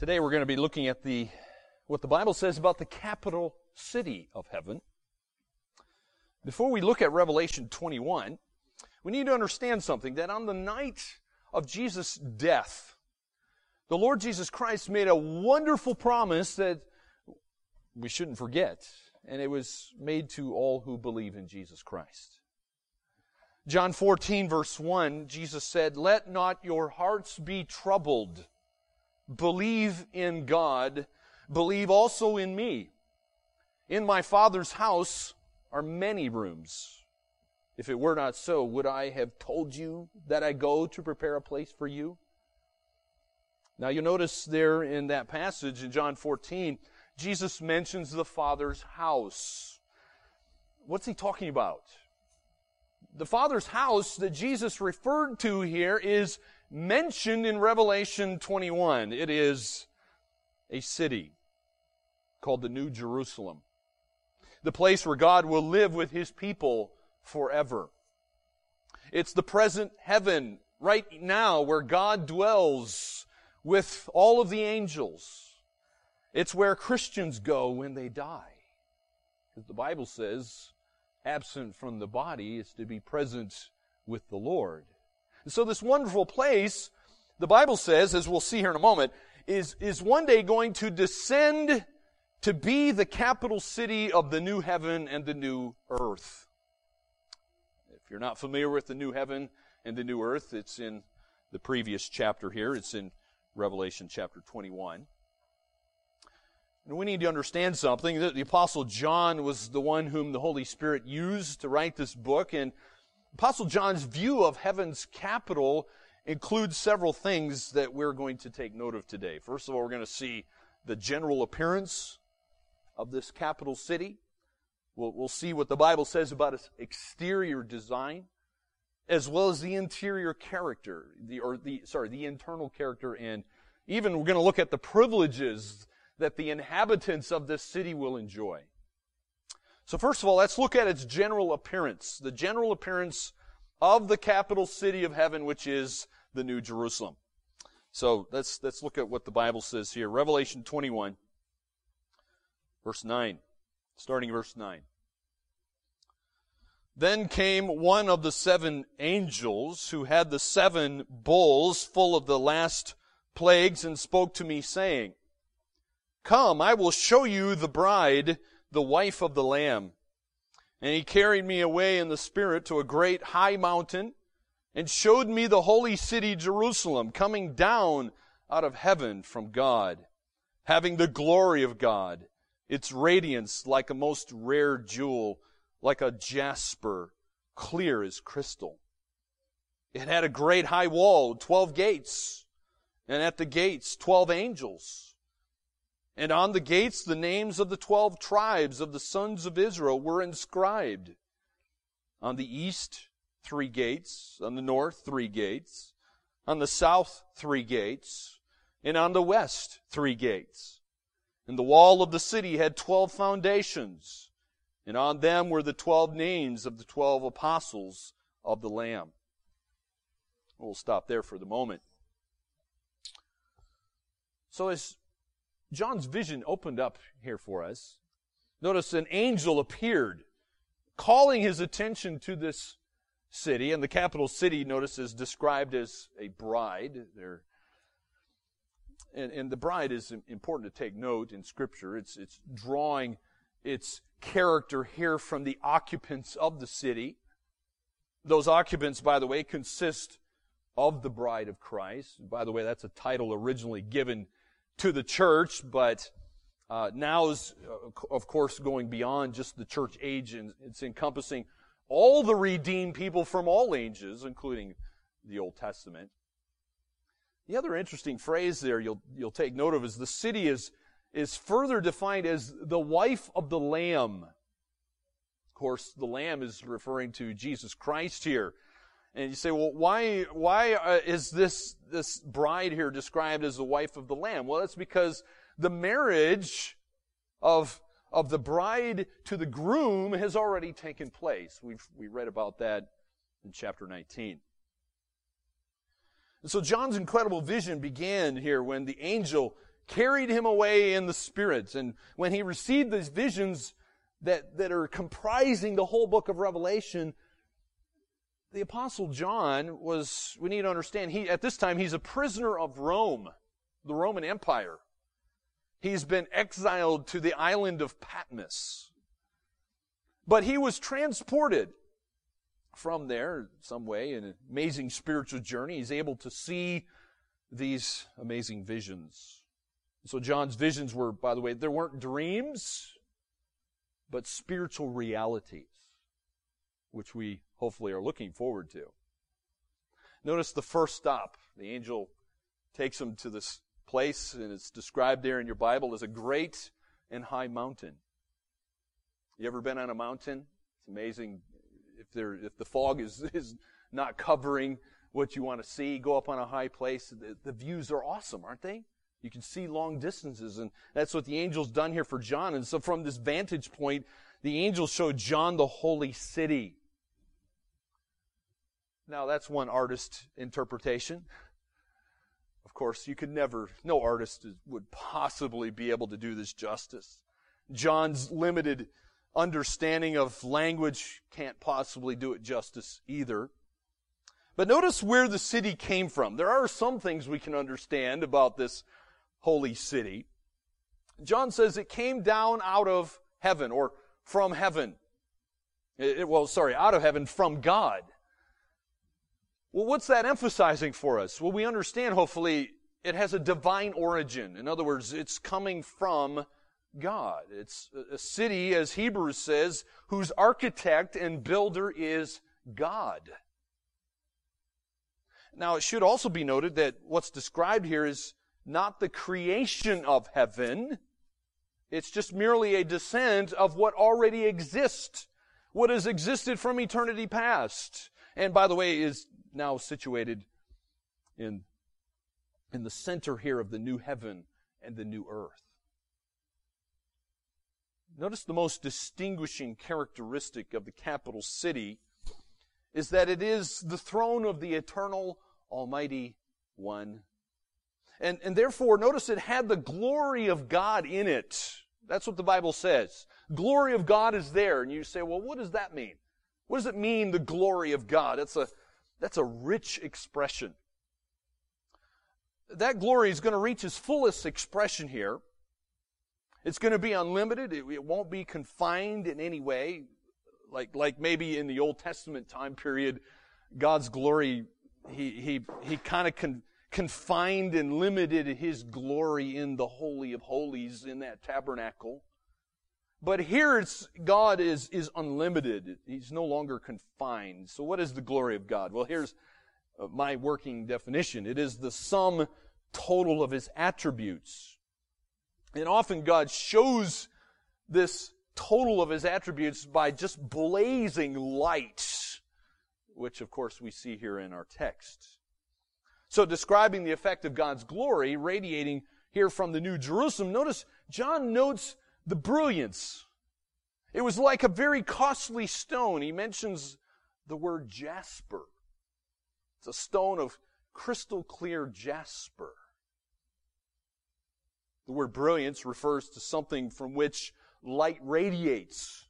Today we're going to be looking at the what the Bible says about the capital city of heaven. Before we look at Revelation 21, we need to understand something that on the night of Jesus' death, the Lord Jesus Christ made a wonderful promise that we shouldn't forget, and it was made to all who believe in Jesus Christ. John 14 verse 1, Jesus said, Let not your hearts be troubled. Believe in God. Believe also in me. In my Father's house are many rooms. If it were not so, would I have told you that I go to prepare a place for you? Now you notice there in that passage in John 14, Jesus mentions the Father's house. What's he talking about? The Father's house that Jesus referred to here is mentioned in Revelation 21. It is a city called the New Jerusalem, the place where God will live with his people forever. It's the present heaven right now where God dwells with all of the angels. It's where Christians go when they die. Because the Bible says, absent from the body is to be present with the Lord. And so this wonderful place, the Bible says, as we'll see here in a moment, is, is one day going to descend to be the capital city of the new heaven and the new earth. If you're not familiar with the new heaven and the new earth, it's in the previous chapter here. It's in Revelation chapter 21. And we need to understand something that the apostle John was the one whom the Holy Spirit used to write this book and Apostle John's view of heaven's capital includes several things that we're going to take note of today. First of all, we're going to see the general appearance of this capital city. We'll, we'll see what the Bible says about its exterior design, as well as the interior character, the, or the, sorry, the internal character, and even we're going to look at the privileges that the inhabitants of this city will enjoy. So first of all, let's look at its general appearance. The general appearance of the capital city of heaven, which is the New Jerusalem. So let's, let's look at what the Bible says here. Revelation 21, verse 9. Starting verse 9. Then came one of the seven angels who had the seven bowls full of the last plagues and spoke to me saying, Come, I will show you the bride, the wife of the Lamb. And he carried me away in the Spirit to a great high mountain and showed me the holy city Jerusalem coming down out of heaven from God, having the glory of God, its radiance like a most rare jewel, like a jasper, clear as crystal. It had a great high wall, twelve gates, and at the gates twelve angels and on the gates, the names of the twelve tribes of the sons of Israel were inscribed. On the east, three gates. On the north, three gates. On the south, three gates. And on the west, three gates. And the wall of the city had twelve foundations. And on them were the twelve names of the twelve apostles of the Lamb. We'll stop there for the moment. So as John's vision opened up here for us. Notice an angel appeared, calling his attention to this city, and the capital city, notice, is described as a bride. There, and, and the bride is important to take note in Scripture. It's, it's drawing its character here from the occupants of the city. Those occupants, by the way, consist of the bride of Christ. By the way, that's a title originally given to the church, but uh, now is, uh, of course, going beyond just the church age, and it's encompassing all the redeemed people from all ages, including the Old Testament. The other interesting phrase there you'll, you'll take note of is the city is, is further defined as the wife of the Lamb. Of course, the Lamb is referring to Jesus Christ here. And you say, well, why, why uh, is this, this bride here described as the wife of the Lamb? Well, it's because the marriage of, of the bride to the groom has already taken place. We've, we read about that in chapter 19. And so John's incredible vision began here when the angel carried him away in the spirits. And when he received these visions that, that are comprising the whole book of Revelation, the apostle John was, we need to understand, he, at this time, he's a prisoner of Rome, the Roman Empire. He's been exiled to the island of Patmos. But he was transported from there some way, in an amazing spiritual journey. He's able to see these amazing visions. So John's visions were, by the way, there weren't dreams, but spiritual realities, which we hopefully are looking forward to. Notice the first stop. The angel takes him to this place, and it's described there in your Bible as a great and high mountain. You ever been on a mountain? It's amazing if there if the fog is is not covering what you want to see. Go up on a high place. The, the views are awesome, aren't they? You can see long distances, and that's what the angel's done here for John. And so, from this vantage point, the angel showed John the holy city. Now, that's one artist interpretation. Of course, you could never, no artist would possibly be able to do this justice. John's limited understanding of language can't possibly do it justice either. But notice where the city came from. There are some things we can understand about this holy city. John says it came down out of heaven or from heaven. It, well, sorry, out of heaven from God. Well, what's that emphasizing for us? Well, we understand, hopefully, it has a divine origin. In other words, it's coming from God. It's a city, as Hebrews says, whose architect and builder is God. Now, it should also be noted that what's described here is not the creation of heaven. It's just merely a descent of what already exists, what has existed from eternity past. And by the way, is now situated in, in the center here of the new heaven and the new earth. Notice the most distinguishing characteristic of the capital city is that it is the throne of the eternal Almighty One. And, and therefore, notice it had the glory of God in it. That's what the Bible says. Glory of God is there. And you say, well, what does that mean? What does it mean, the glory of God? That's a, that's a rich expression. That glory is going to reach its fullest expression here. It's going to be unlimited. It, it won't be confined in any way. Like, like maybe in the Old Testament time period, God's glory, he, he, he kind of con, confined and limited his glory in the Holy of Holies in that tabernacle. But here it's, God is, is unlimited. He's no longer confined. So what is the glory of God? Well, here's uh, my working definition. It is the sum total of His attributes. And often God shows this total of His attributes by just blazing light, which of course we see here in our text. So describing the effect of God's glory radiating here from the New Jerusalem, notice John notes the brilliance. It was like a very costly stone. He mentions the word jasper. It's a stone of crystal clear jasper. The word brilliance refers to something from which light radiates.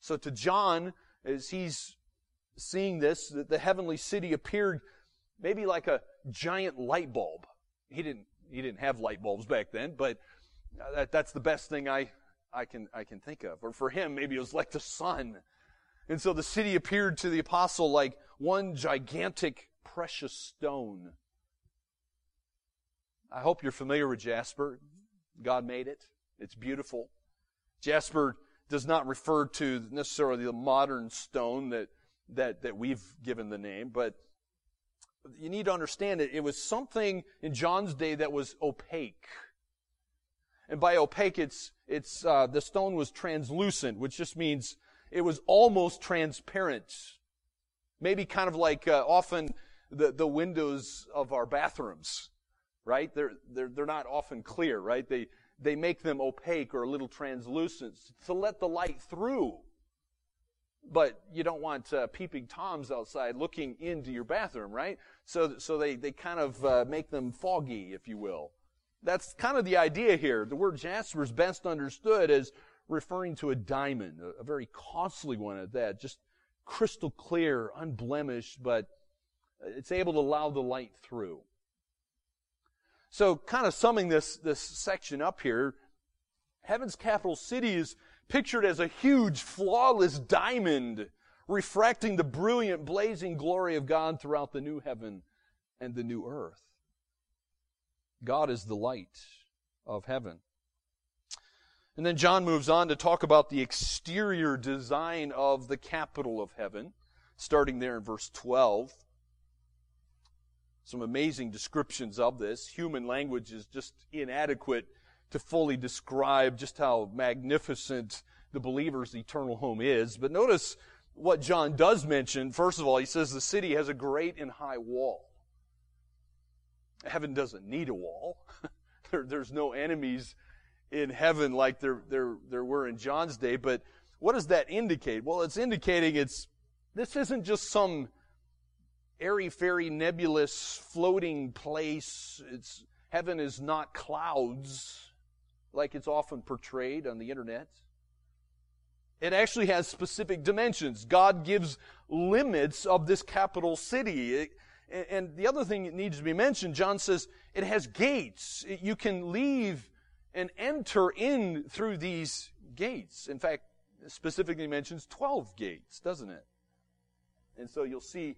So to John, as he's seeing this, that the heavenly city appeared maybe like a giant light bulb. He didn't, he didn't have light bulbs back then, but Uh, that, that's the best thing I, I can, I can think of. Or for him, maybe it was like the sun. And so the city appeared to the apostle like one gigantic precious stone. I hope you're familiar with jasper. God made it. It's beautiful. Jasper does not refer to necessarily the modern stone that, that, that we've given the name, but you need to understand it. It was something in John's day that was opaque. And by opaque, it's, it's, uh, the stone was translucent, which just means it was almost transparent. Maybe kind of like, uh, often the, the windows of our bathrooms, right? They're, they're, they're not often clear, right? They, they make them opaque or a little translucent to let the light through. But you don't want uh, peeping toms outside looking into your bathroom, right? So, so they, they kind of uh, make them foggy, if you will. That's kind of the idea here. The word jasper is best understood as referring to a diamond, a, very costly one at that, just crystal clear, unblemished, but it's able to allow the light through. So, kind of summing this, this section up here, heaven's capital city is pictured as a huge, flawless diamond refracting the brilliant, blazing glory of God throughout the new heaven and the new earth. God is the light of heaven. And then John moves on to talk about the exterior design of the capital of heaven, starting there in verse 12. Some amazing descriptions of this. Human language is just inadequate to fully describe just how magnificent the believer's eternal home is. But notice what John does mention. First of all, he says the city has a great and high wall. Heaven doesn't need a wall. there, there's no enemies in heaven like there, there, there were in John's day. But what does that indicate? Well, it's indicating it's, this isn't just some airy fairy nebulous floating place. It's, heaven is not clouds like it's often portrayed on the internet. It actually has specific dimensions. God gives limits of this capital city. It, and the other thing that needs to be mentioned, John says it has gates. You can leave and enter in through these gates. In fact, specifically mentions 12 gates, doesn't it? And so you'll see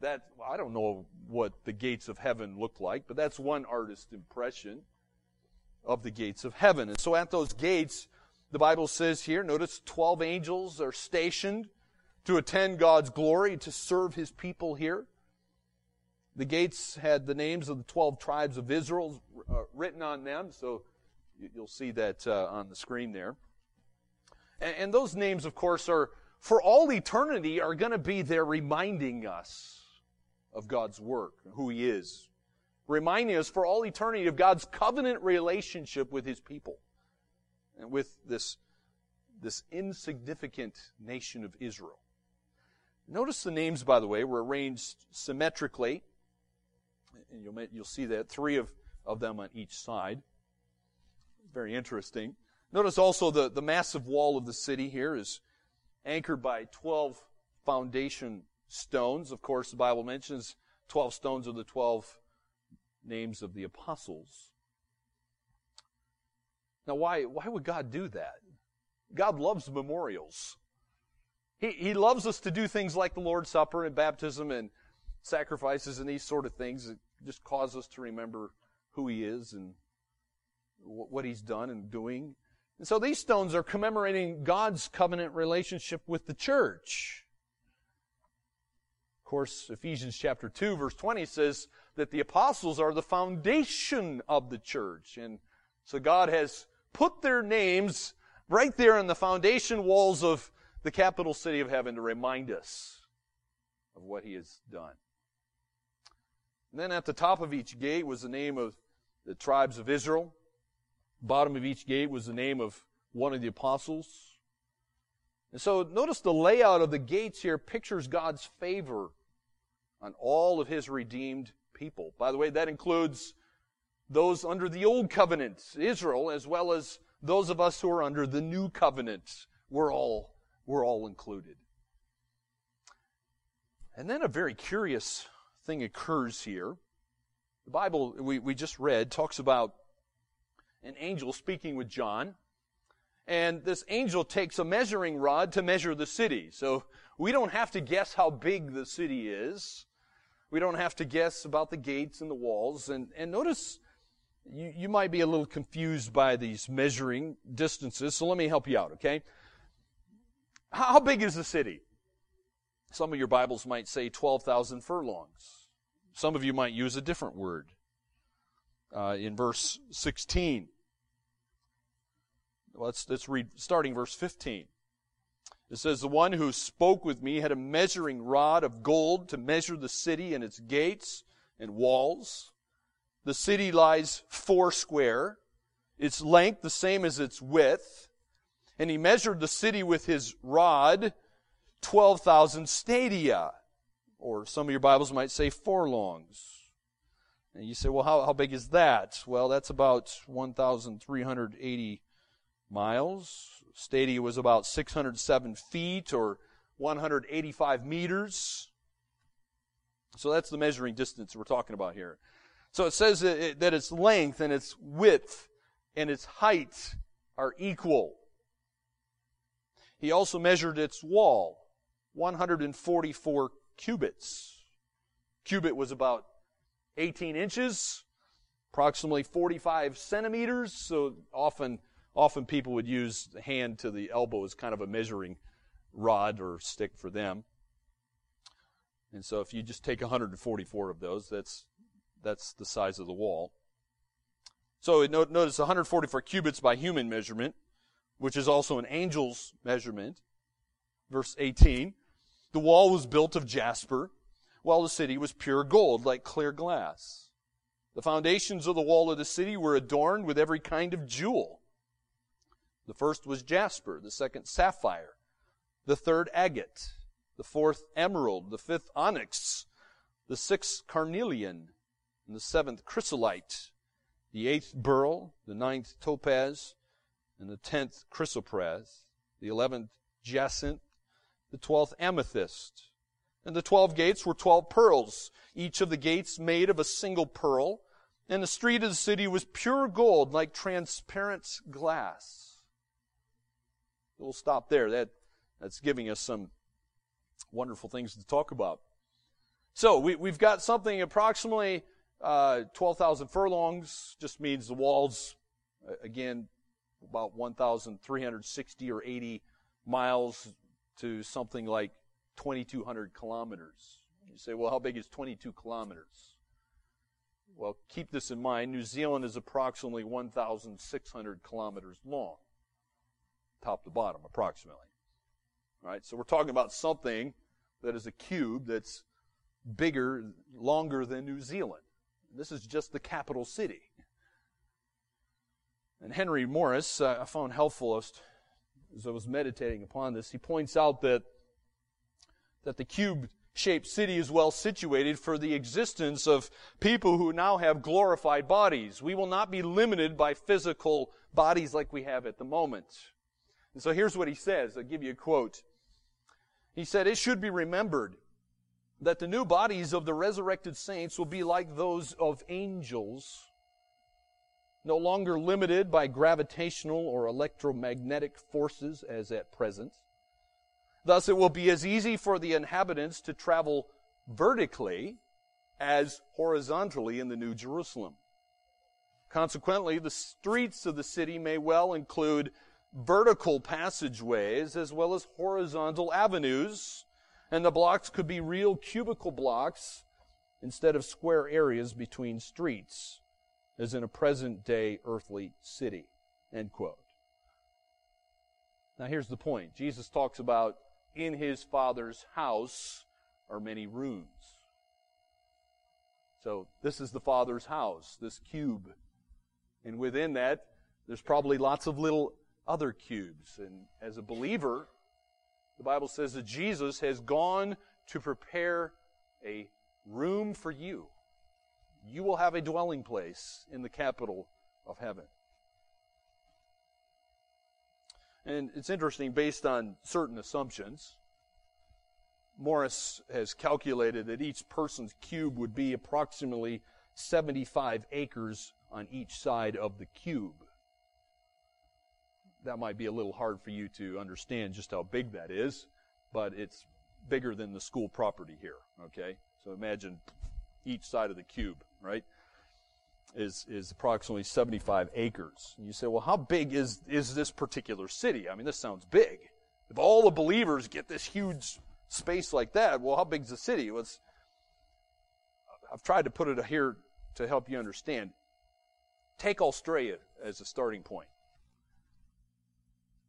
that, I don't know what the gates of heaven look like, but that's one artist's impression of the gates of heaven. And so at those gates, the Bible says here, notice 12 angels are stationed to attend God's glory, to serve his people here. The gates had the names of the 12 tribes of Israel uh, written on them, so You'll see that uh, on the screen there. And, and those names, of course, are for all eternity are going to be there reminding us of God's work, who He is, reminding us for all eternity of God's covenant relationship with His people and with this, this insignificant nation of Israel. Notice the names, by the way, were arranged symmetrically. And you'll, you'll see that three of, of them on each side very interesting. Notice also the, the massive wall of the city here is anchored by 12 foundation stones. Of course, the Bible mentions 12 stones are the 12 names of the apostles. Now, why, why would God do that? God loves memorials. He, he loves us to do things like the Lord's Supper and baptism and sacrifices and these sort of things that just cause us to remember who He is and what he's done and doing. And so these stones are commemorating God's covenant relationship with the church. Of course, Ephesians chapter 2 verse 20 says that the apostles are the foundation of the church. And so God has put their names right there on the foundation walls of the capital city of heaven to remind us of what he has done. And then at the top of each gate was the name of the tribes of Israel. Bottom of each gate was the name of one of the apostles. And so notice the layout of the gates here pictures God's favor on all of his redeemed people. By the way, that includes those under the old covenant, Israel, as well as those of us who are under the new covenant. We're all, we're all included. And then a very curious thing occurs here. The Bible we, we just read talks about an angel speaking with John. And this angel takes a measuring rod to measure the city. So we don't have to guess how big the city is. We don't have to guess about the gates and the walls. And, and notice you, you might be a little confused by these measuring distances. So let me help you out, okay? How, how big is the city? Some of your Bibles might say 12,000 furlongs. Some of you might use a different word. Uh, in verse 16. Let's, let's read starting verse 15. It says, The one who spoke with me had a measuring rod of gold to measure the city and its gates and walls. The city lies four square, its length the same as its width. And he measured the city with his rod, 12,000 stadia, or some of your Bibles might say furlongs. And you say, well, how, how big is that? Well, that's about 1,380 miles. Stadia was about 607 feet or 185 meters. So that's the measuring distance we're talking about here. So it says that its length and its width and its height are equal. He also measured its wall, 144 cubits. Cubit was about 18 inches, approximately 45 centimeters. So often, often people would use the hand to the elbow as kind of a measuring rod or stick for them. And so if you just take 144 of those, that's, that's the size of the wall. So notice 144 cubits by human measurement, which is also an angel's measurement. Verse 18. The wall was built of jasper, while the city was pure gold, like clear glass. The foundations of the wall of the city were adorned with every kind of jewel. The first was jasper, the second sapphire, the third agate, the fourth emerald, the fifth onyx, the sixth carnelian, and the seventh chrysolite, the eighth beryl, the ninth topaz, and the tenth chrysoprase, the eleventh jacinth, the twelfth amethyst. And the twelve gates were twelve pearls, each of the gates made of a single pearl. And the street of the city was pure gold, like transparent glass. We'll stop there. That, that's giving us some wonderful things to talk about. So we, we've got something approximately uh, 12,000 furlongs, just means the walls, again, about 1,360 or 80 miles to something like 2,200 kilometers. You say, well, how big is 22 kilometers? Well, keep this in mind. New Zealand is approximately 1,600 kilometers long, top to bottom, approximately. All right, so we're talking about something that is a cube that's bigger, longer than New Zealand. This is just the capital city. And Henry Morris, uh, I found helpful as, I was meditating upon this. He points out that that the cube shaped city is well situated for the existence of people who now have glorified bodies. We will not be limited by physical bodies like we have at the moment. And so here's what he says. I'll give you a quote. He said, It should be remembered that the new bodies of the resurrected saints will be like those of angels, no longer limited by gravitational or electromagnetic forces as at present. Thus, it will be as easy for the inhabitants to travel vertically as horizontally in the New Jerusalem. Consequently, the streets of the city may well include vertical passageways as well as horizontal avenues, and the blocks could be real cubical blocks instead of square areas between streets, as in a present day earthly city. End quote. Now, here's the point Jesus talks about in his Father's house are many rooms. So, this is the Father's house, this cube. And within that, there's probably lots of little other cubes. And as a believer, the Bible says that Jesus has gone to prepare a room for you. You will have a dwelling place in the capital of heaven. And it's interesting, based on certain assumptions, Morris has calculated that each person's cube would be approximately 75 acres on each side of the cube that might be a little hard for you to understand just how big that is, but it's bigger than the school property here, okay? So imagine each side of the cube, right? Is, is approximately 75 acres. And you say, well, how big is, is this particular city? I mean, this sounds big. If all the believers get this huge space like that, well, how big is the city? Well, I've tried to put it here to help you understand. Take Australia as a starting point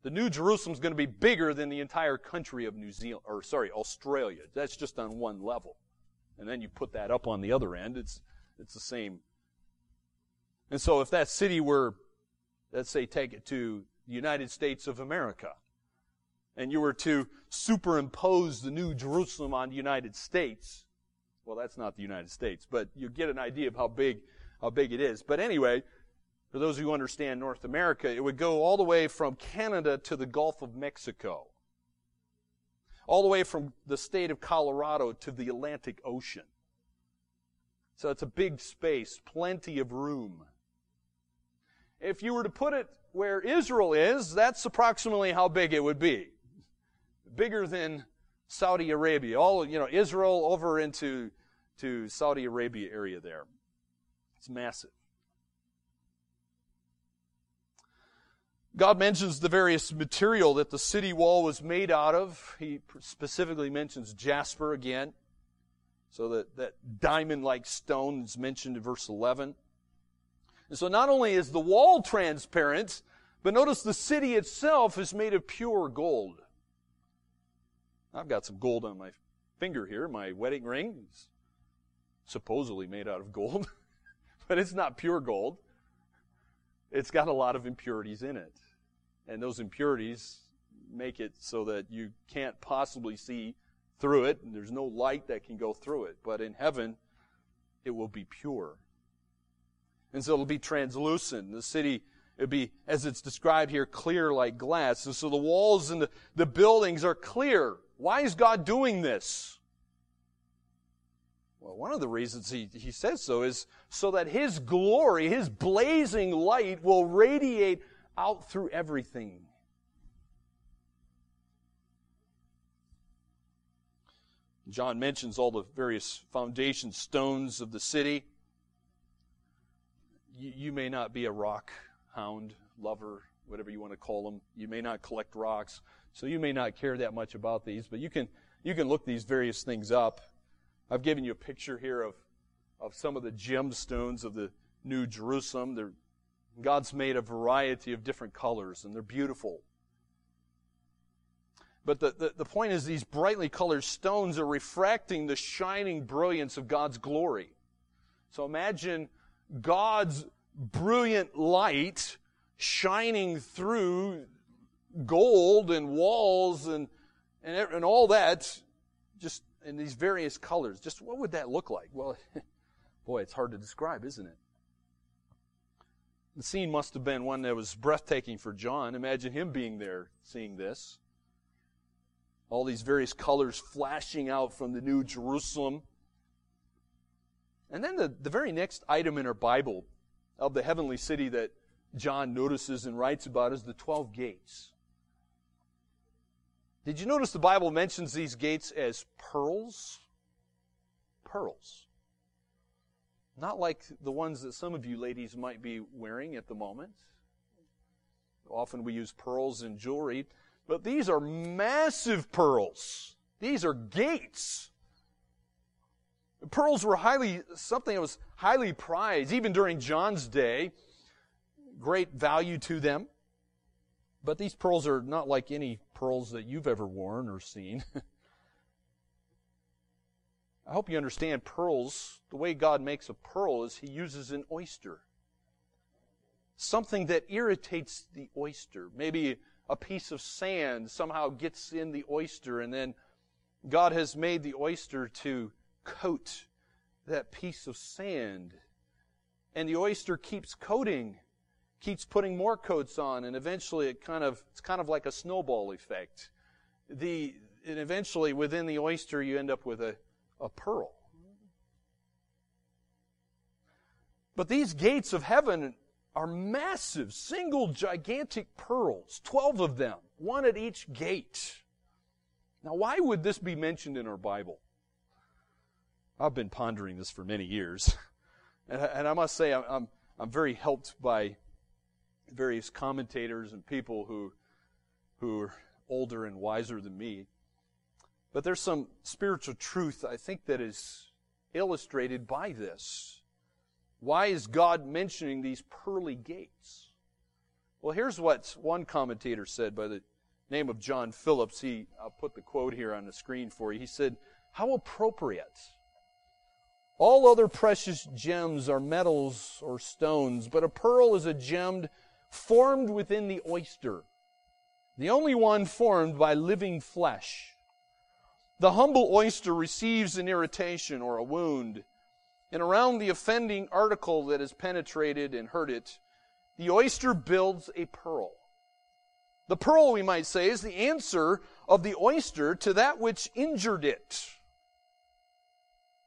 the New Jerusalem is going to be bigger than the entire country of New Zealand, or sorry, Australia. That's just on one level. And then you put that up on the other end, it's, it's the same. And so if that city were, let's say, take it to the United States of America, and you were to superimpose the New Jerusalem on the United States, Well, that's not the United States, but you get an idea of how big, how big it is. But anyway, for those who understand North America, it would go all the way from Canada to the Gulf of Mexico. All the way from the state of Colorado to the Atlantic Ocean. So it's a big space, plenty of room. If you were to put it where Israel is, that's approximately how big it would be. Bigger than Saudi Arabia. All, you know, Israel over into to Saudi Arabia area there. It's massive. God mentions the various material that the city wall was made out of. He specifically mentions jasper again. So that, that diamond like stone is mentioned in verse 11. And so not only is the wall transparent, but notice the city itself is made of pure gold. I've got some gold on my finger here. My wedding ring is supposedly made out of gold, but it's not pure gold. It's got a lot of impurities in it. And those impurities make it so that you can't possibly see through it, and there's no light that can go through it. But in heaven, it will be pure. And so it'll be translucent. The city it'll be, as it's described here, clear like glass. And so the walls and the, the buildings are clear. Why is God doing this? Well, one of the reasons he, he says so is so that His glory, His blazing light will radiate out through everything. John mentions all the various foundation stones of the city. You, you may not be a rock hound, lover, whatever you want to call them. You may not collect rocks, so you may not care that much about these, but you can, you can look these various things up. I've given you a picture here of, of some of the gemstones of the New Jerusalem. They're, God's made a variety of different colors, and they're beautiful. But the, the, the point is, these brightly colored stones are refracting the shining brilliance of God's glory. So imagine God's brilliant light shining through gold and walls and, and, and all that, just in these various colors. Just what would that look like? Well, boy, it's hard to describe, isn't it? The scene must have been one that was breathtaking for John. Imagine him being there seeing this. All these various colors flashing out from the New Jerusalem. And then the, the very next item in our Bible of the heavenly city that John notices and writes about is the 12 gates. Did you notice the Bible mentions these gates as pearls? Pearls. Not like the ones that some of you ladies might be wearing at the moment. Often we use pearls in jewelry, but these are massive pearls. These are gates. Pearls were highly, something that was highly prized, even during John's day. Great value to them. But these pearls are not like any pearls that you've ever worn or seen. I hope you understand pearls. The way God makes a pearl is He uses an oyster. Something that irritates the oyster. Maybe a piece of sand somehow gets in the oyster, and then God has made the oyster to coat that piece of sand. And the oyster keeps coating, keeps putting more coats on, and eventually it kind of, it's kind of like a snowball effect. The, and eventually within the oyster you end up with a, a pearl. But these gates of heaven are massive, single gigantic pearls, 12 of them, one at each gate. Now, why would this be mentioned in our Bible? I've been pondering this for many years. And, and I must say, I'm, I'm very helped by various commentators and people who, who are older and wiser than me. But there's some spiritual truth, I think, that is illustrated by this. Why is God mentioning these pearly gates? Well, here's what one commentator said by the name of John Phillips. He, I'll put the quote here on the screen for you. He said, How appropriate all other precious gems are metals or stones, but a pearl is a gem formed within the oyster, the only one formed by living flesh. The humble oyster receives an irritation or a wound, and around the offending article that has penetrated and hurt it, the oyster builds a pearl. The pearl, we might say, is the answer of the oyster to that which injured it.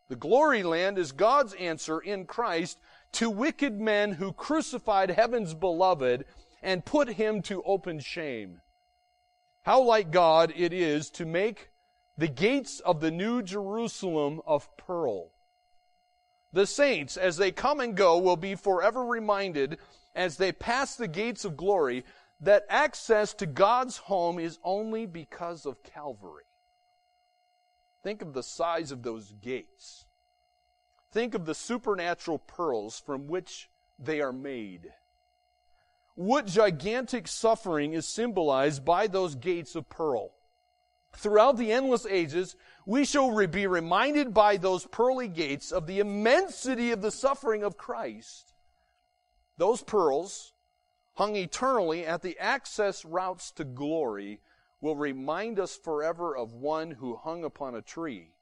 The glory land is God's answer in Christ to wicked men who crucified heaven's beloved and put him to open shame. How like God it is to make the gates of the new Jerusalem of pearl. The saints, as they come and go, will be forever reminded as they pass the gates of glory that access to God's home is only because of Calvary. Think of the size of those gates. Think of the supernatural pearls from which they are made. What gigantic suffering is symbolized by those gates of pearl? Throughout the endless ages, we shall be reminded by those pearly gates of the immensity of the suffering of Christ. Those pearls, hung eternally at the access routes to glory, will remind us forever of one who hung upon a tree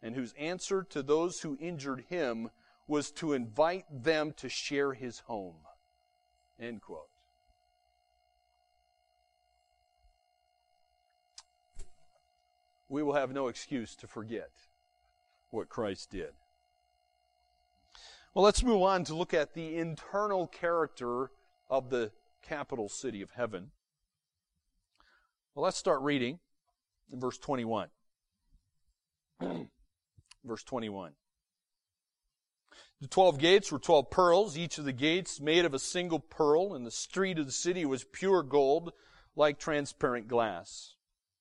and whose answer to those who injured him was to invite them to share his home. End quote. We will have no excuse to forget what Christ did. Well, let's move on to look at the internal character of the capital city of heaven. Well, let's start reading in verse 21. verse 21. The twelve gates were twelve pearls, each of the gates made of a single pearl, and the street of the city was pure gold, like transparent glass.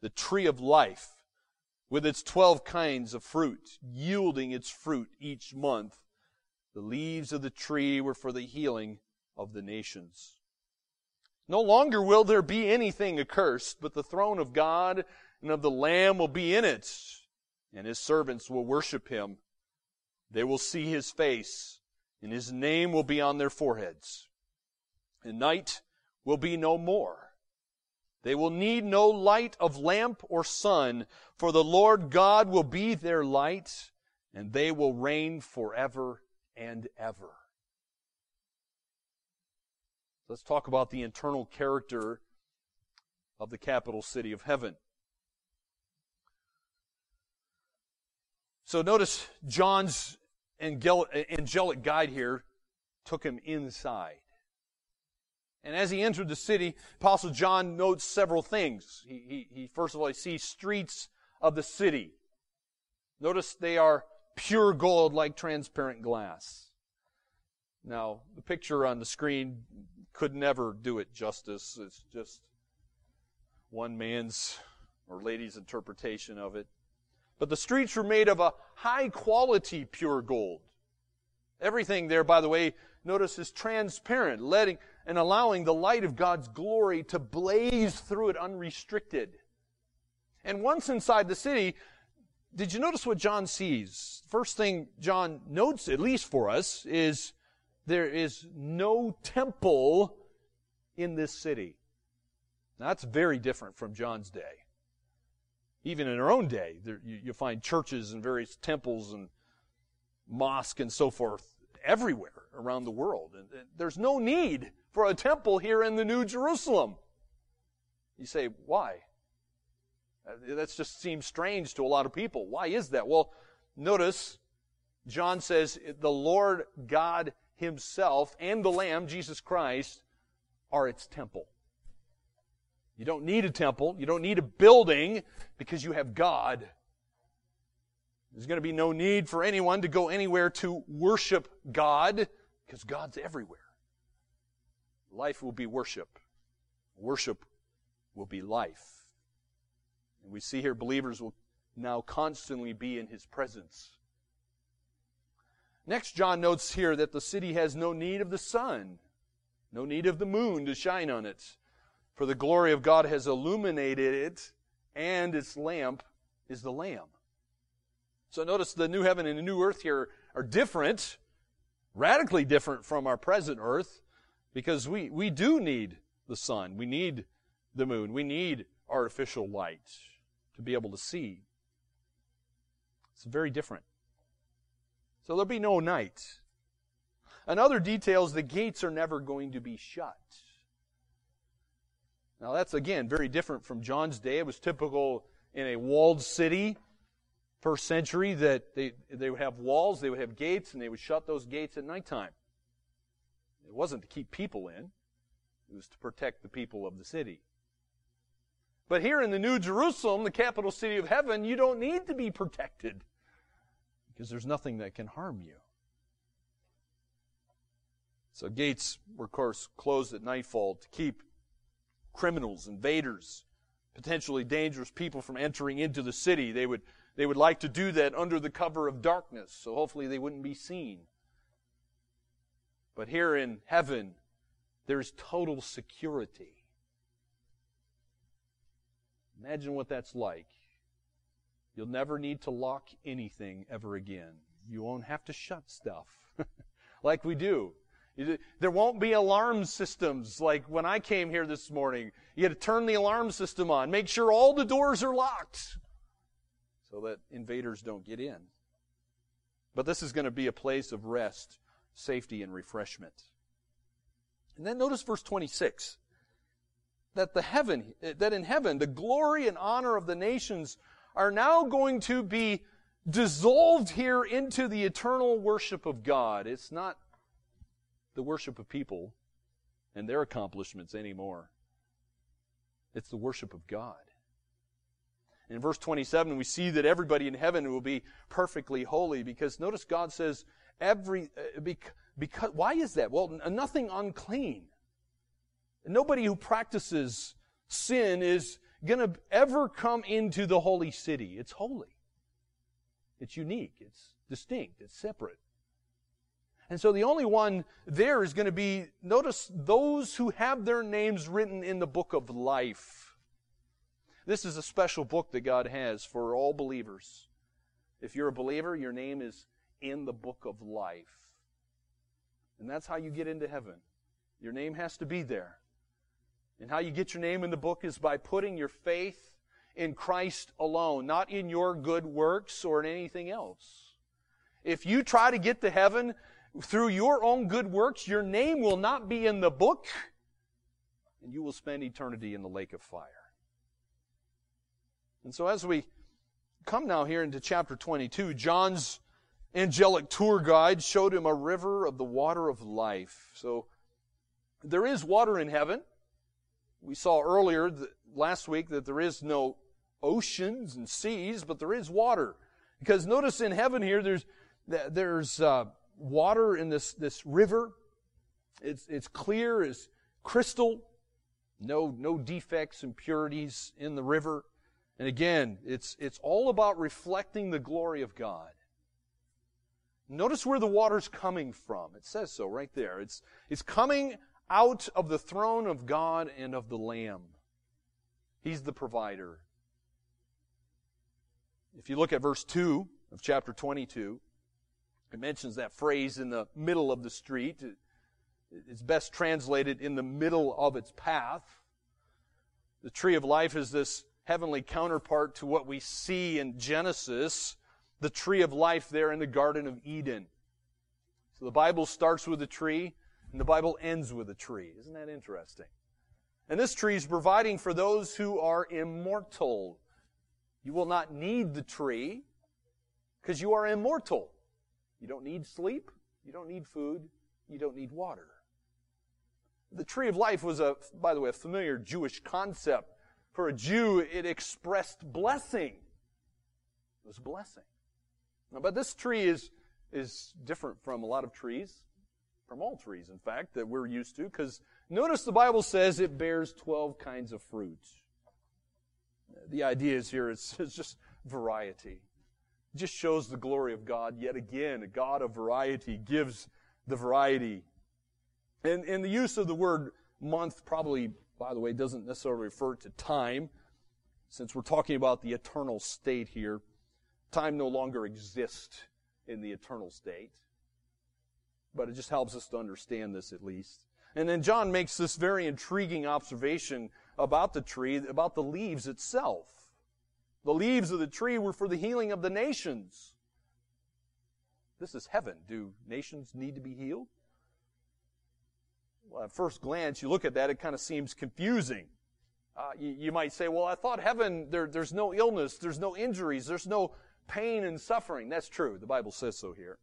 the tree of life, with its twelve kinds of fruit, yielding its fruit each month. The leaves of the tree were for the healing of the nations. No longer will there be anything accursed, but the throne of God and of the Lamb will be in it, and his servants will worship him. They will see his face, and his name will be on their foreheads. And night will be no more. They will need no light of lamp or sun, for the Lord God will be their light, and they will reign forever and ever. Let's talk about the internal character of the capital city of heaven. So notice John's angelic guide here took him inside. And as he entered the city, Apostle John notes several things. He, he, he first of all, he sees streets of the city. Notice they are pure gold like transparent glass. Now, the picture on the screen could never do it justice. It's just one man's or lady's interpretation of it. But the streets were made of a high quality pure gold. Everything there, by the way, notice is transparent, letting and allowing the light of God's glory to blaze through it unrestricted. And once inside the city, did you notice what John sees? First thing John notes, at least for us, is there is no temple in this city. Now, that's very different from John's day even in our own day, there, you, you find churches and various temples and mosques and so forth everywhere around the world. And, there's no need for a temple here in the New Jerusalem. You say, why? Uh, that just seems strange to a lot of people. Why is that? Well, notice John says the Lord God Himself and the Lamb, Jesus Christ, are its temple. You don't need a temple. You don't need a building because you have God. There's going to be no need for anyone to go anywhere to worship God because God's everywhere. Life will be worship. Worship will be life. And we see here believers will now constantly be in His presence. Next, John notes here that the city has no need of the sun, no need of the moon to shine on it, for the glory of God has illuminated it, and its lamp is the Lamb. So notice the new heaven and the new earth here are different, radically different from our present earth, because we, we do need the sun. We need the moon. We need artificial light to be able to see. It's very different. So there'll be no night. Another detail is the gates are never going to be shut. Now that's again very different from John's day. It was typical in a walled city, first century, that they, they would have walls, they would have gates, and they would shut those gates at nighttime. It wasn't to keep people in, it was to protect the people of the city. But here in the New Jerusalem, the capital city of heaven, you don't need to be protected because there's nothing that can harm you. So gates were, of course, closed at nightfall to keep criminals, invaders, potentially dangerous people from entering into the city. They would, they would like to do that under the cover of darkness, so hopefully they wouldn't be seen. But here in heaven, there's total security. Imagine what that's like. You'll never need to lock anything ever again. You won't have to shut stuff like we do. There won't be alarm systems like when I came here this morning. You had to turn the alarm system on, make sure all the doors are locked so that invaders don't get in. But this is going to be a place of rest, safety, and refreshment. And then notice verse 26 that the heaven, that in heaven, the glory and honor of the nations are now going to be dissolved here into the eternal worship of God. It's not the worship of people and their accomplishments anymore. It's the worship of God. In verse 27, we see that everybody in heaven will be perfectly holy because notice God says, every, uh, because, because, why is that? Well, nothing unclean. Nobody who practices sin is going to ever come into the holy city. It's holy. It's unique. It's distinct. It's separate. And so the only one there is going to be, notice, those who have their names written in the book of life. This is a special book that God has for all believers. If you're a believer, your name is in the book of life. And that's how you get into heaven. Your name has to be there. And how you get your name in the book is by putting your faith in Christ alone, not in your good works or in anything else. If you try to get to heaven through your own good works, your name will not be in the book, and you will spend eternity in the lake of fire. And so as we come now here into chapter 22, John's angelic tour guide showed him a river of the water of life. So there is water in heaven. We saw earlier last week that there is no oceans and seas, but there is water. Because notice in heaven here, there's there's uh, water in this this river. It's it's clear as crystal. No no defects, and impurities in the river. And again, it's it's all about reflecting the glory of God. Notice where the water's coming from. It says so right there. It's it's coming out of the throne of God and of the Lamb. He's the provider. If you look at verse 2 of chapter 22, it mentions that phrase in the middle of the street. It's best translated in the middle of its path. The tree of life is this heavenly counterpart to what we see in Genesis, the tree of life there in the Garden of Eden. So the Bible starts with a tree, and the Bible ends with a tree. Isn't that interesting? And this tree is providing for those who are immortal. You will not need the tree because you are immortal. You don't need sleep. You don't need food. You don't need water. The tree of life was a, by the way, a familiar Jewish concept. For a Jew, it expressed blessing. It was blessing. But this tree is, is different from a lot of trees, from all trees, in fact, that we're used to, because notice the Bible says it bears 12 kinds of fruit. The idea is here, it's, it's just variety. It just shows the glory of God yet again. A God of variety gives the variety. And, and the use of the word month probably, by the way, doesn't necessarily refer to time, since we're talking about the eternal state here. Time no longer exists in the eternal state. But it just helps us to understand this at least. And then John makes this very intriguing observation about the tree, about the leaves itself. The leaves of the tree were for the healing of the nations. This is heaven. Do nations need to be healed? At first glance, you look at that, it kind of seems confusing. Uh, you, you, might say, well, I thought heaven, there, there's no illness, there's no injuries, there's no pain and suffering. That's true. The Bible says so here.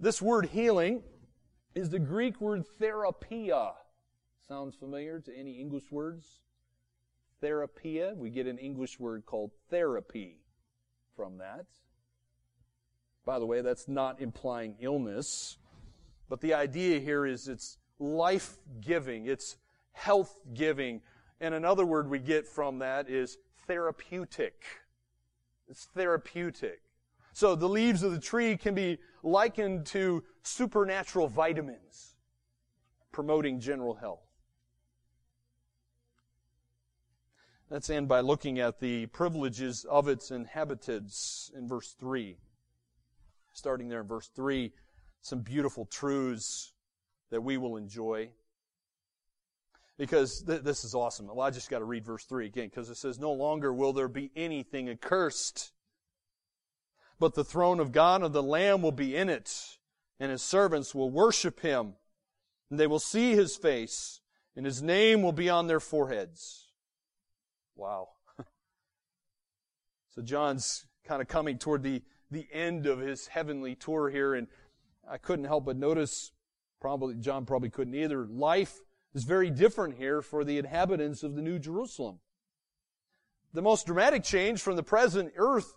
This word healing is the Greek word therapia. Sounds familiar to any English words? Therapia. We get an English word called therapy from that. By the way, that's not implying illness. But the idea here is it's life giving, it's health giving. And another word we get from that is therapeutic. It's therapeutic. So the leaves of the tree can be likened to supernatural vitamins, promoting general health. Let's end by looking at the privileges of its inhabitants in verse 3. Starting there in verse 3, some beautiful truths that we will enjoy. Because th- this is awesome. Well, I just got to read verse 3 again because it says, No longer will there be anything accursed, but the throne of God and the Lamb will be in it, and his servants will worship him, and they will see his face, and his name will be on their foreheads. Wow. so John's kind of coming toward the, the end of his heavenly tour here, and I couldn't help but notice, probably, John probably couldn't either, life is very different here for the inhabitants of the New Jerusalem. The most dramatic change from the present earth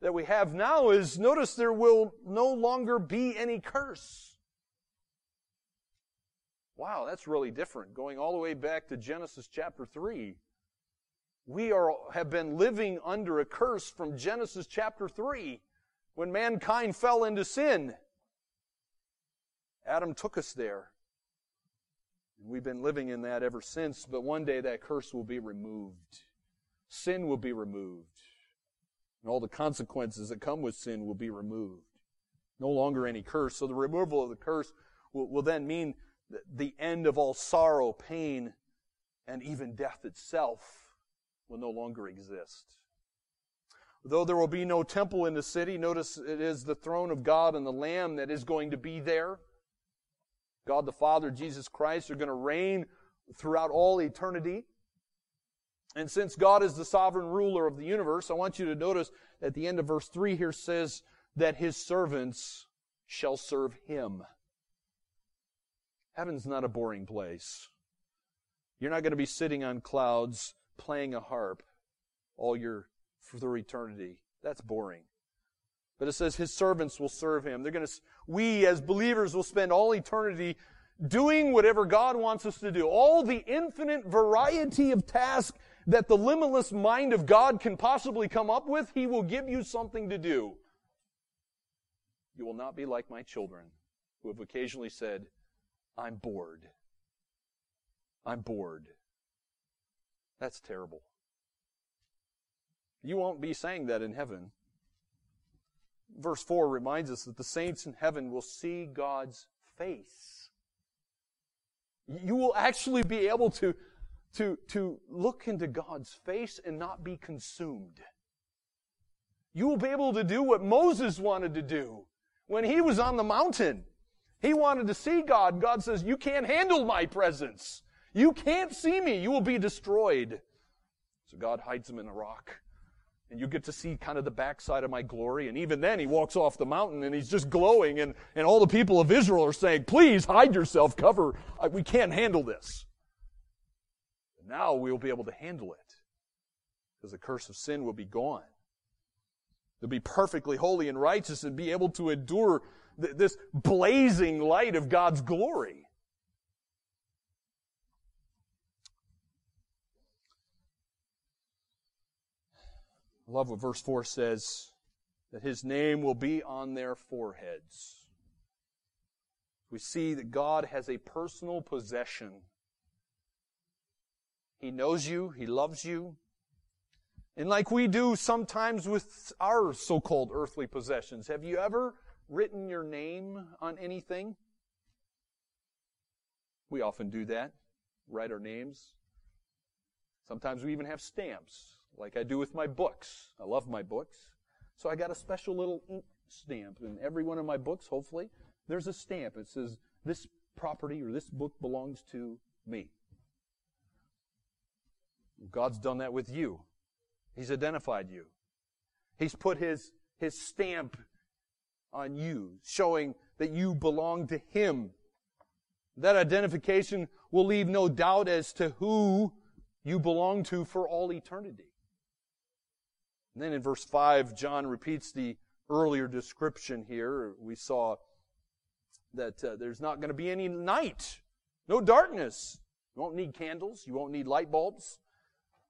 that we have now is notice there will no longer be any curse. Wow, that's really different. Going all the way back to Genesis chapter 3. We are, have been living under a curse from Genesis chapter 3 when mankind fell into sin. Adam took us there. And we've been living in that ever since, but one day that curse will be removed. Sin will be removed. And all the consequences that come with sin will be removed. No longer any curse. So the removal of the curse will, will then mean the end of all sorrow, pain, and even death itself will no longer exist. Though there will be no temple in the city, notice it is the throne of God and the Lamb that is going to be there. God the Father, Jesus Christ are going to reign throughout all eternity. And since God is the sovereign ruler of the universe, I want you to notice at the end of verse 3 here says that his servants shall serve him. Heaven's not a boring place. You're not going to be sitting on clouds playing a harp all your through eternity. That's boring. But it says his servants will serve him. They're going to, we as believers will spend all eternity doing whatever God wants us to do. All the infinite variety of tasks that the limitless mind of God can possibly come up with, He will give you something to do. You will not be like my children who have occasionally said, I'm bored. I'm bored. That's terrible. You won't be saying that in heaven verse 4 reminds us that the saints in heaven will see God's face. You will actually be able to, to, to look into God's face and not be consumed. You will be able to do what Moses wanted to do when he was on the mountain. He wanted to see God. God says, You can't handle my presence. You can't see me. You will be destroyed. So God hides him in a rock and you get to see kind of the backside of my glory. And even then, he walks off the mountain and he's just glowing, and, and all the people of Israel are saying, Please hide yourself, cover. We can't handle this. now we'll be able to handle it because the curse of sin will be gone. They'll be perfectly holy and righteous and be able to endure th- this blazing light of God's glory. I love what verse 4 says that his name will be on their foreheads. We see that God has a personal possession. He knows you, He loves you. And like we do sometimes with our so-called earthly possessions, have you ever written your name on anything? We often do that, write our names. Sometimes we even have stamps like I do with my books. I love my books. So I got a special little ink stamp in every one of my books, hopefully. There's a stamp. It says, this property or this book belongs to me. God's done that with you. He's identified you. He's put his, his stamp on you, showing that you belong to Him. That identification will leave no doubt as to who you belong to for all eternity. And then in verse 5, John repeats the earlier description here. We saw that uh, there's not going to be any night, no darkness. You won't need candles, you won't need light bulbs.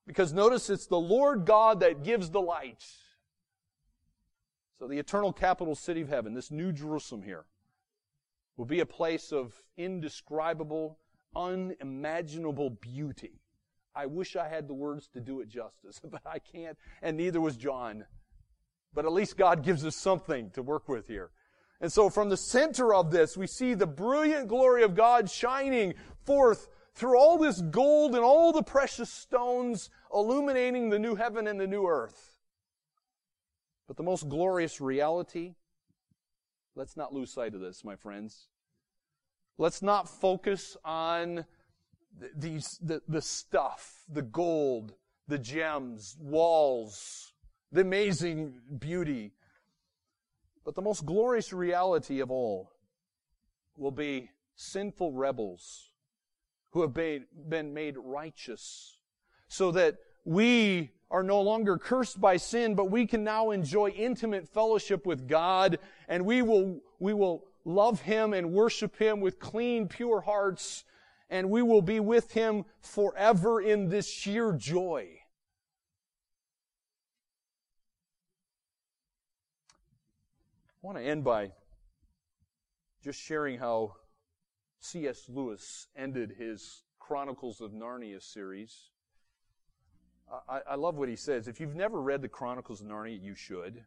Because notice it's the Lord God that gives the light. So the eternal capital city of heaven, this new Jerusalem here, will be a place of indescribable, unimaginable beauty. I wish I had the words to do it justice, but I can't, and neither was John. But at least God gives us something to work with here. And so from the center of this, we see the brilliant glory of God shining forth through all this gold and all the precious stones, illuminating the new heaven and the new earth. But the most glorious reality, let's not lose sight of this, my friends. Let's not focus on these, the, the stuff, the gold, the gems, walls, the amazing beauty. But the most glorious reality of all will be sinful rebels who have been, made righteous so that we are no longer cursed by sin, but we can now enjoy intimate fellowship with God and we will, we will love Him and worship Him with clean, pure hearts and we will be with him forever in this sheer joy. I want to end by just sharing how C.S. Lewis ended his Chronicles of Narnia series. I, I, love what he says. If you've never read the Chronicles of Narnia, you should.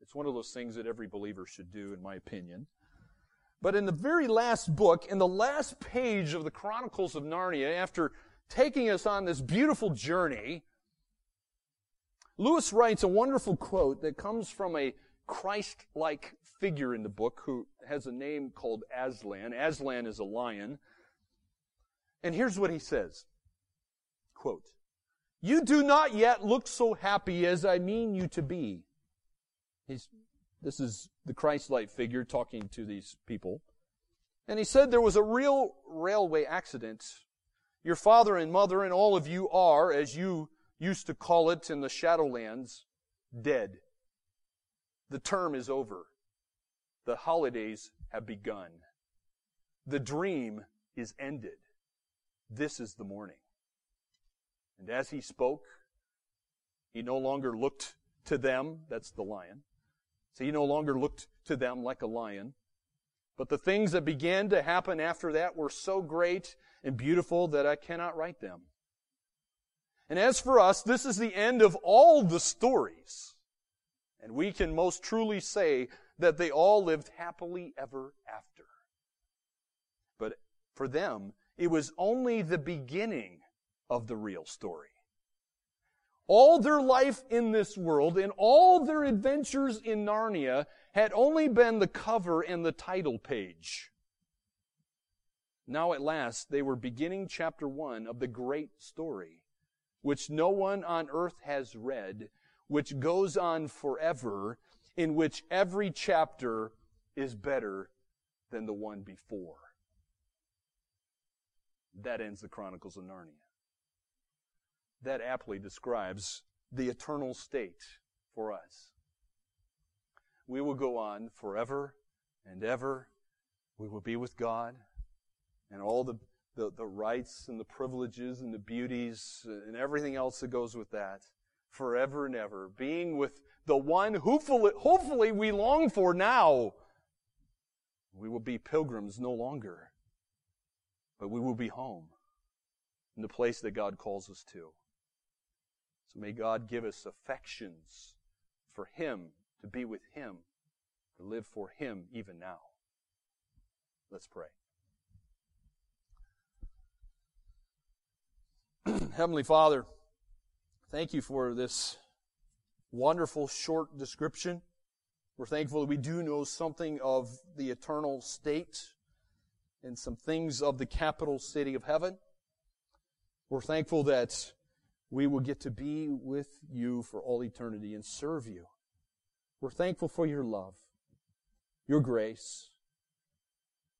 It's one of those things that every believer should do, in my opinion. But in the very last book, in the last page of the Chronicles of Narnia, after taking us on this beautiful journey, Lewis writes a wonderful quote that comes from a Christ-like figure in the book who has a name called Aslan. Aslan is a lion. And here's what he says. Quote, You do not yet look so happy as I mean you to be. He's this is the Christ-like figure talking to these people. And he said there was a real railway accident. Your father and mother and all of you are, as you used to call it in the Shadowlands, dead. The term is over. The holidays have begun. The dream is ended. This is the morning. And as he spoke, he no longer looked to them, that's the lion, so he no longer looked to them like a lion. But the things that began to happen after that were so great and beautiful that I cannot write them. And as for us, this is the end of all the stories. And we can most truly say that they all lived happily ever after. But for them, it was only the beginning of the real story all their life in this world and all their adventures in Narnia had only been the cover and the title page. Now at last they were beginning chapter one of the great story, which no one on earth has read, which goes on forever, in which every chapter is better than the one before. That ends the Chronicles of Narnia. That aptly describes the eternal state for us. We will go on forever and ever. We will be with God and all the, the, the rights and the privileges and the beauties and everything else that goes with that forever and ever. Being with the one hopefully, hopefully we long for now. We will be pilgrims no longer, but we will be home in the place that God calls us to. So may God give us affections for Him, to be with Him, to live for Him even now. Let's pray. Heavenly Father, thank you for this wonderful short description. We're thankful that we do know something of the eternal state and some things of the capital city of heaven. We're thankful that we will get to be with you for all eternity and serve you. We're thankful for your love, your grace,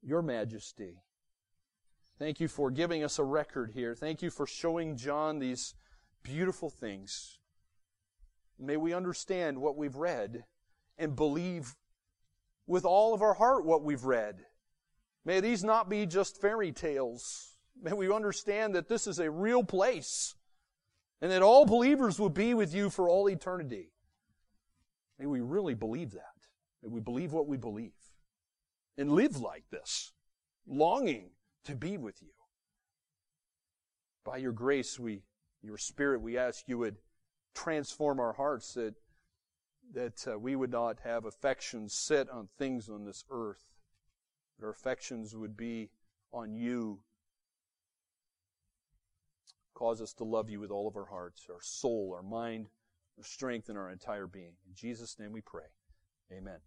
your majesty. Thank you for giving us a record here. Thank you for showing John these beautiful things. May we understand what we've read and believe with all of our heart what we've read. May these not be just fairy tales. May we understand that this is a real place and that all believers will be with you for all eternity. May we really believe that. May we believe what we believe and live like this, longing to be with you. By your grace, we, your spirit, we ask you would transform our hearts that, that uh, we would not have affections set on things on this earth, that our affections would be on you Cause us to love you with all of our hearts, our soul, our mind, our strength, and our entire being. In Jesus' name we pray. Amen.